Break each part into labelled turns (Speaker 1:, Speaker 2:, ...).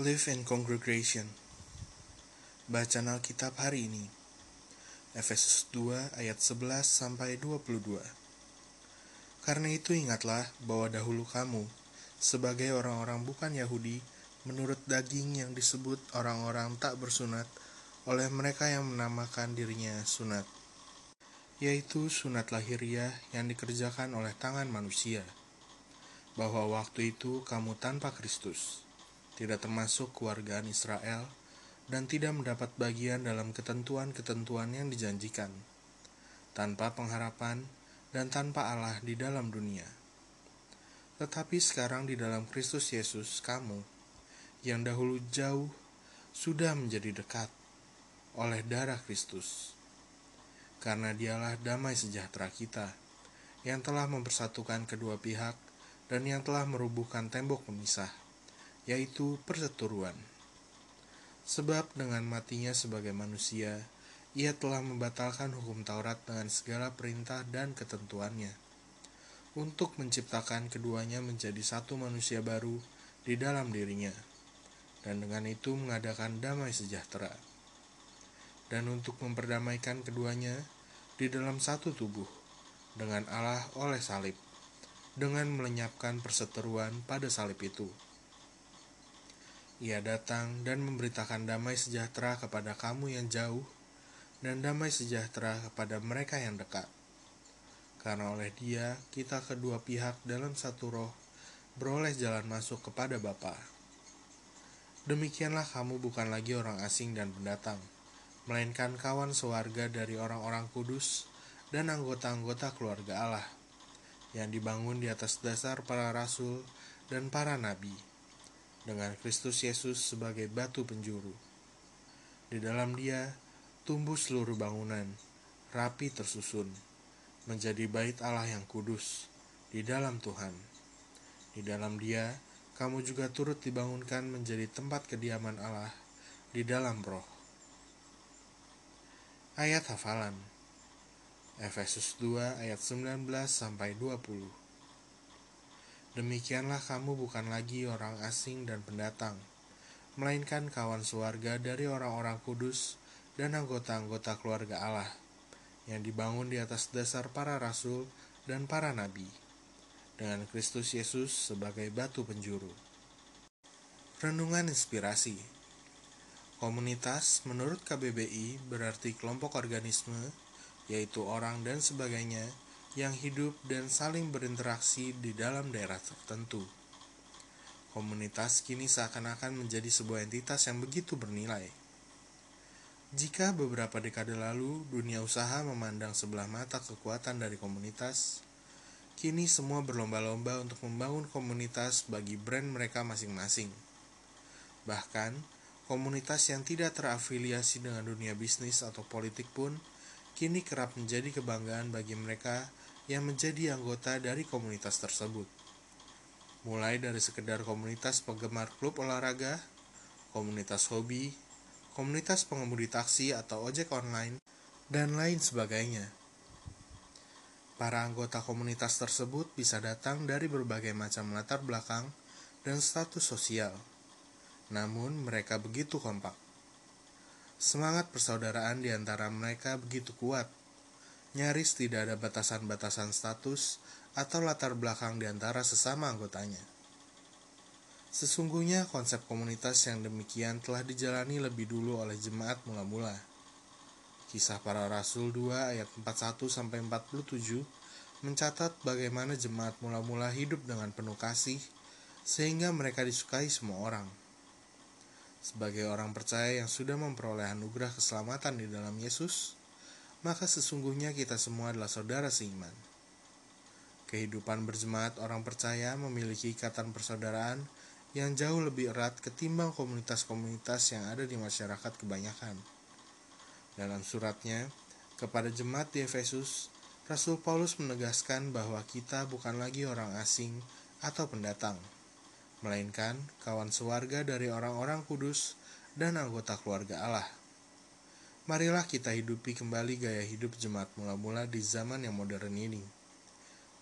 Speaker 1: Live in Congregation. Bacaan Alkitab hari ini. Efesus 2 ayat 11 sampai 22 Karena itu ingatlah bahwa dahulu kamu sebagai orang-orang bukan Yahudi menurut daging yang disebut orang-orang tak bersunat oleh mereka yang menamakan dirinya sunat yaitu sunat lahiriah yang dikerjakan oleh tangan manusia bahwa waktu itu kamu tanpa Kristus tidak termasuk keluargaan Israel dan tidak mendapat bagian dalam ketentuan-ketentuan yang dijanjikan tanpa pengharapan dan tanpa Allah di dalam dunia. Tetapi sekarang di dalam Kristus Yesus kamu yang dahulu jauh sudah menjadi dekat oleh darah Kristus. Karena dialah damai sejahtera kita, yang telah mempersatukan kedua pihak dan yang telah merubuhkan tembok pemisah, yaitu perseteruan. Sebab dengan matinya sebagai manusia, ia telah membatalkan hukum Taurat dengan segala perintah dan ketentuannya, untuk menciptakan keduanya menjadi satu manusia baru di dalam dirinya, dan dengan itu mengadakan damai sejahtera dan untuk memperdamaikan keduanya di dalam satu tubuh dengan Allah oleh salib, dengan melenyapkan perseteruan pada salib itu. Ia datang dan memberitakan damai sejahtera kepada kamu yang jauh, dan damai sejahtera kepada mereka yang dekat. Karena oleh Dia, kita kedua pihak dalam satu roh beroleh jalan masuk kepada Bapa. Demikianlah kamu bukan lagi orang asing dan pendatang, melainkan kawan sewarga dari orang-orang kudus dan anggota-anggota keluarga Allah yang dibangun di atas dasar para rasul dan para nabi dengan Kristus Yesus sebagai batu penjuru. Di dalam dia tumbuh seluruh bangunan, rapi tersusun, menjadi bait Allah yang kudus di dalam Tuhan. Di dalam dia, kamu juga turut dibangunkan menjadi tempat kediaman Allah di dalam roh. Ayat hafalan Efesus 2 ayat 19 sampai 20 Demikianlah kamu bukan lagi orang asing dan pendatang, melainkan kawan sewarga dari orang-orang kudus dan anggota-anggota keluarga Allah, yang dibangun di atas dasar para rasul dan para nabi, dengan Kristus Yesus sebagai batu penjuru. Renungan Inspirasi Komunitas menurut KBBI berarti kelompok organisme, yaitu orang dan sebagainya, yang hidup dan saling berinteraksi di dalam daerah tertentu. Komunitas kini seakan-akan menjadi sebuah entitas yang begitu bernilai. Jika beberapa dekade lalu dunia usaha memandang sebelah mata kekuatan dari komunitas, kini semua berlomba-lomba untuk membangun komunitas bagi brand mereka masing-masing. Bahkan, komunitas yang tidak terafiliasi dengan dunia bisnis atau politik pun kini kerap menjadi kebanggaan bagi mereka yang menjadi anggota dari komunitas tersebut. Mulai dari sekedar komunitas penggemar klub olahraga, komunitas hobi, komunitas pengemudi taksi atau ojek online, dan lain sebagainya. Para anggota komunitas tersebut bisa datang dari berbagai macam latar belakang dan status sosial namun mereka begitu kompak. Semangat persaudaraan di antara mereka begitu kuat. Nyaris tidak ada batasan-batasan status atau latar belakang di antara sesama anggotanya. Sesungguhnya konsep komunitas yang demikian telah dijalani lebih dulu oleh jemaat mula-mula. Kisah para Rasul 2 ayat 41 sampai 47 mencatat bagaimana jemaat mula-mula hidup dengan penuh kasih sehingga mereka disukai semua orang. Sebagai orang percaya yang sudah memperoleh anugerah keselamatan di dalam Yesus, maka sesungguhnya kita semua adalah saudara seiman. Kehidupan berjemaat orang percaya memiliki ikatan persaudaraan yang jauh lebih erat ketimbang komunitas-komunitas yang ada di masyarakat kebanyakan. Dalam suratnya kepada jemaat di Efesus, Rasul Paulus menegaskan bahwa kita bukan lagi orang asing atau pendatang, melainkan kawan sewarga dari orang-orang kudus dan anggota keluarga Allah. Marilah kita hidupi kembali gaya hidup jemaat mula-mula di zaman yang modern ini.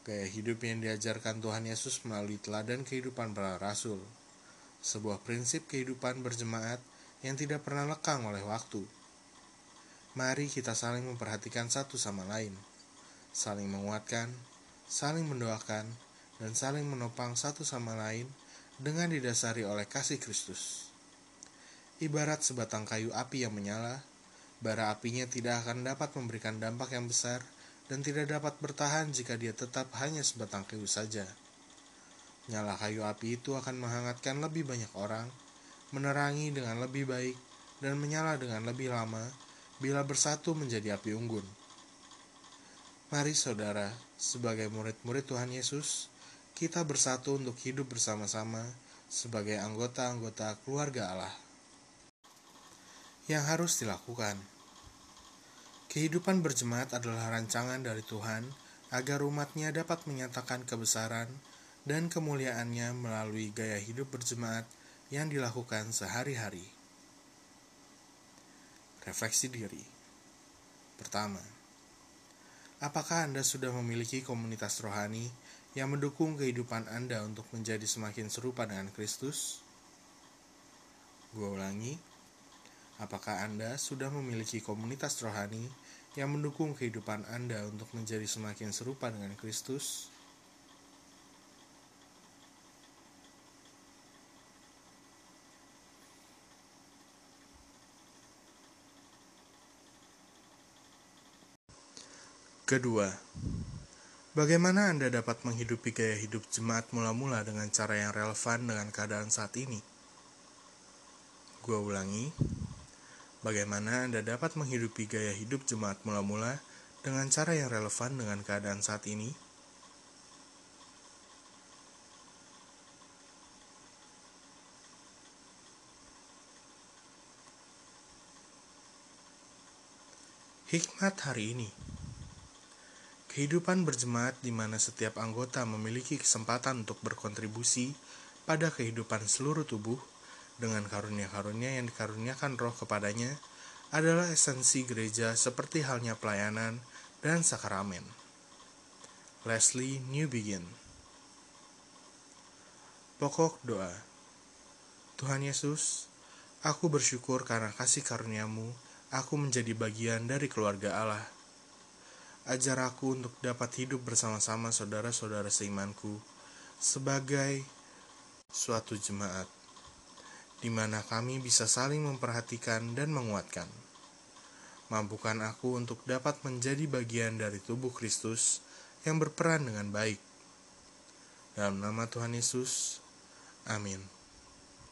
Speaker 1: Gaya hidup yang diajarkan Tuhan Yesus melalui teladan kehidupan para rasul. sebuah prinsip kehidupan berjemaat yang tidak pernah lekang oleh waktu. Mari kita saling memperhatikan satu sama lain, saling menguatkan, saling mendoakan, dan saling menopang satu sama lain dengan didasari oleh kasih Kristus. Ibarat sebatang kayu api yang menyala, bara apinya tidak akan dapat memberikan dampak yang besar dan tidak dapat bertahan jika dia tetap hanya sebatang kayu saja. Nyala kayu api itu akan menghangatkan lebih banyak orang, menerangi dengan lebih baik, dan menyala dengan lebih lama bila bersatu menjadi api unggun. Mari saudara, sebagai murid-murid Tuhan Yesus, kita bersatu untuk hidup bersama-sama sebagai anggota-anggota keluarga Allah. Yang harus dilakukan Kehidupan berjemaat adalah rancangan dari Tuhan agar umatnya dapat menyatakan kebesaran dan kemuliaannya melalui gaya hidup berjemaat yang dilakukan sehari-hari. Refleksi diri. Pertama, apakah Anda sudah memiliki komunitas rohani yang mendukung kehidupan Anda untuk menjadi semakin serupa dengan Kristus? Gua ulangi, apakah Anda sudah memiliki komunitas rohani yang mendukung kehidupan Anda untuk menjadi semakin serupa dengan Kristus? Kedua, bagaimana Anda dapat menghidupi gaya hidup jemaat mula-mula dengan cara yang relevan dengan keadaan saat ini? Gua ulangi, bagaimana Anda dapat menghidupi gaya hidup jemaat mula-mula dengan cara yang relevan dengan keadaan saat ini? Hikmat hari ini. Kehidupan berjemaat di mana setiap anggota memiliki kesempatan untuk berkontribusi pada kehidupan seluruh tubuh dengan karunia-karunia yang dikaruniakan roh kepadanya adalah esensi gereja seperti halnya pelayanan dan sakramen. Leslie New Begin Pokok doa. Tuhan Yesus, aku bersyukur karena kasih karuniamu, aku menjadi bagian dari keluarga Allah. Ajar aku untuk dapat hidup bersama-sama saudara-saudara seimanku sebagai suatu jemaat di mana kami bisa saling memperhatikan dan menguatkan. Mampukan aku untuk dapat menjadi bagian dari tubuh Kristus yang berperan dengan baik. Dalam nama Tuhan Yesus, amin.